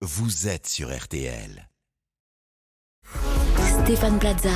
vous êtes sur RTL. Stéphane Plaza,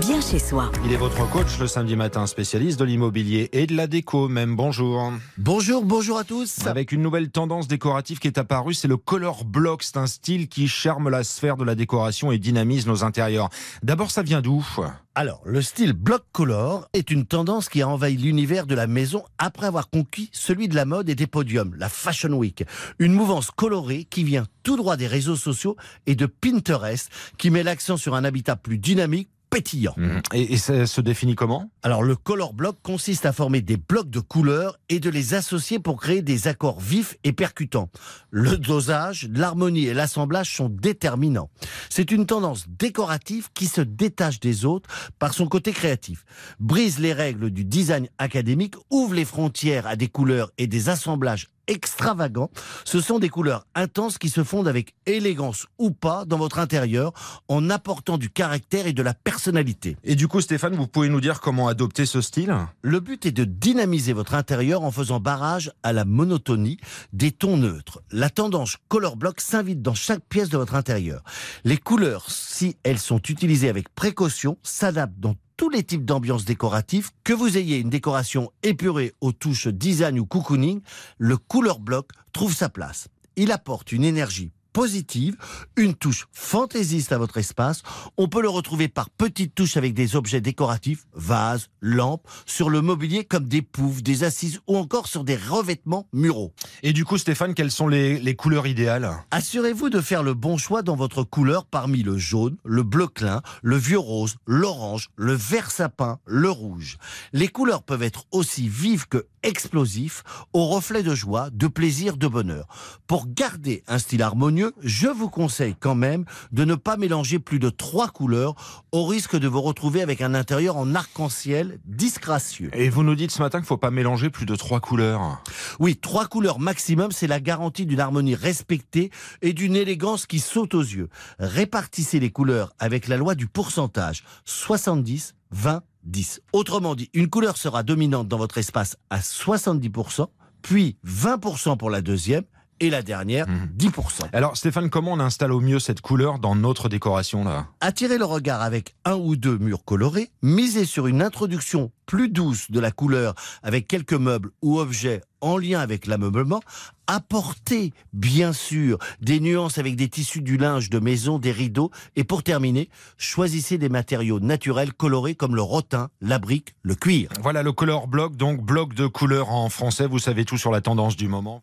bien chez soi. Il est votre coach le samedi matin, spécialiste de l'immobilier et de la déco même. Bonjour. Bonjour, bonjour à tous. Avec une nouvelle tendance décorative qui est apparue, c'est le color block. C'est un style qui charme la sphère de la décoration et dynamise nos intérieurs. D'abord, ça vient d'où? Alors, le style block color est une tendance qui a envahi l'univers de la maison après avoir conquis celui de la mode et des podiums, la Fashion Week. Une mouvance colorée qui vient tout droit des réseaux sociaux et de Pinterest, qui met l'accent sur un habitat plus dynamique, pétillant. Mhm. Et, et ça se définit comment? Alors le color block consiste à former des blocs de couleurs et de les associer pour créer des accords vifs et percutants. Le dosage, l'harmonie et l'assemblage sont déterminants. C'est une tendance décorative qui se détache des autres par son côté créatif. Brise les règles du design académique, ouvre les frontières à des couleurs et des assemblages extravagants. Ce sont des couleurs intenses qui se fondent avec élégance ou pas dans votre intérieur en apportant du caractère et de la personnalité. Et du coup, Stéphane, vous pouvez nous dire comment adopter ce style? Le but est de dynamiser votre intérieur en faisant barrage à la monotonie des tons neutres. La tendance Color Block s'invite dans chaque pièce de votre intérieur. Les couleurs, si elles sont utilisées avec précaution, s'adaptent dans tous les types d'ambiances décoratives. Que vous ayez une décoration épurée aux touches design ou cocooning, le Color Block trouve sa place. Il apporte une énergie positive, une touche fantaisiste à votre espace. On peut le retrouver par petites touches avec des objets décoratifs, vases, lampes, sur le mobilier comme des poufs, des assises ou encore sur des revêtements muraux. Et du coup, Stéphane, quelles sont les, les couleurs idéales? Assurez-vous de faire le bon choix dans votre couleur parmi le jaune, le bleu clin, le vieux rose, l'orange, le vert sapin, le rouge. Les couleurs peuvent être aussi vives que explosifs, au reflet de joie, de plaisir, de bonheur. Pour garder un style harmonieux, je vous conseille quand même de ne pas mélanger plus de trois couleurs au risque de vous retrouver avec un intérieur en arc-en-ciel disgracieux. Et vous nous dites ce matin qu'il ne faut pas mélanger plus de trois couleurs. Oui, trois couleurs maximum, c'est la garantie d'une harmonie respectée et d'une élégance qui saute aux yeux. Répartissez les couleurs avec la loi du pourcentage 70, 20, 10. Autrement dit, une couleur sera dominante dans votre espace à 70%, puis 20% pour la deuxième, et la dernière, Mhm. 10%. Alors, Stéphane, comment on installe au mieux cette couleur dans notre décoration là? Attirez le regard avec un ou deux murs colorés, misez sur une introduction plus douce de la couleur avec quelques meubles ou objets en lien avec l'ameublement, apportez bien sûr des nuances avec des tissus du linge de maison, des rideaux et pour terminer, choisissez des matériaux naturels colorés comme le rotin, la brique, le cuir. Voilà le color block, donc bloc de couleurs en français. Vous savez tout sur la tendance du moment.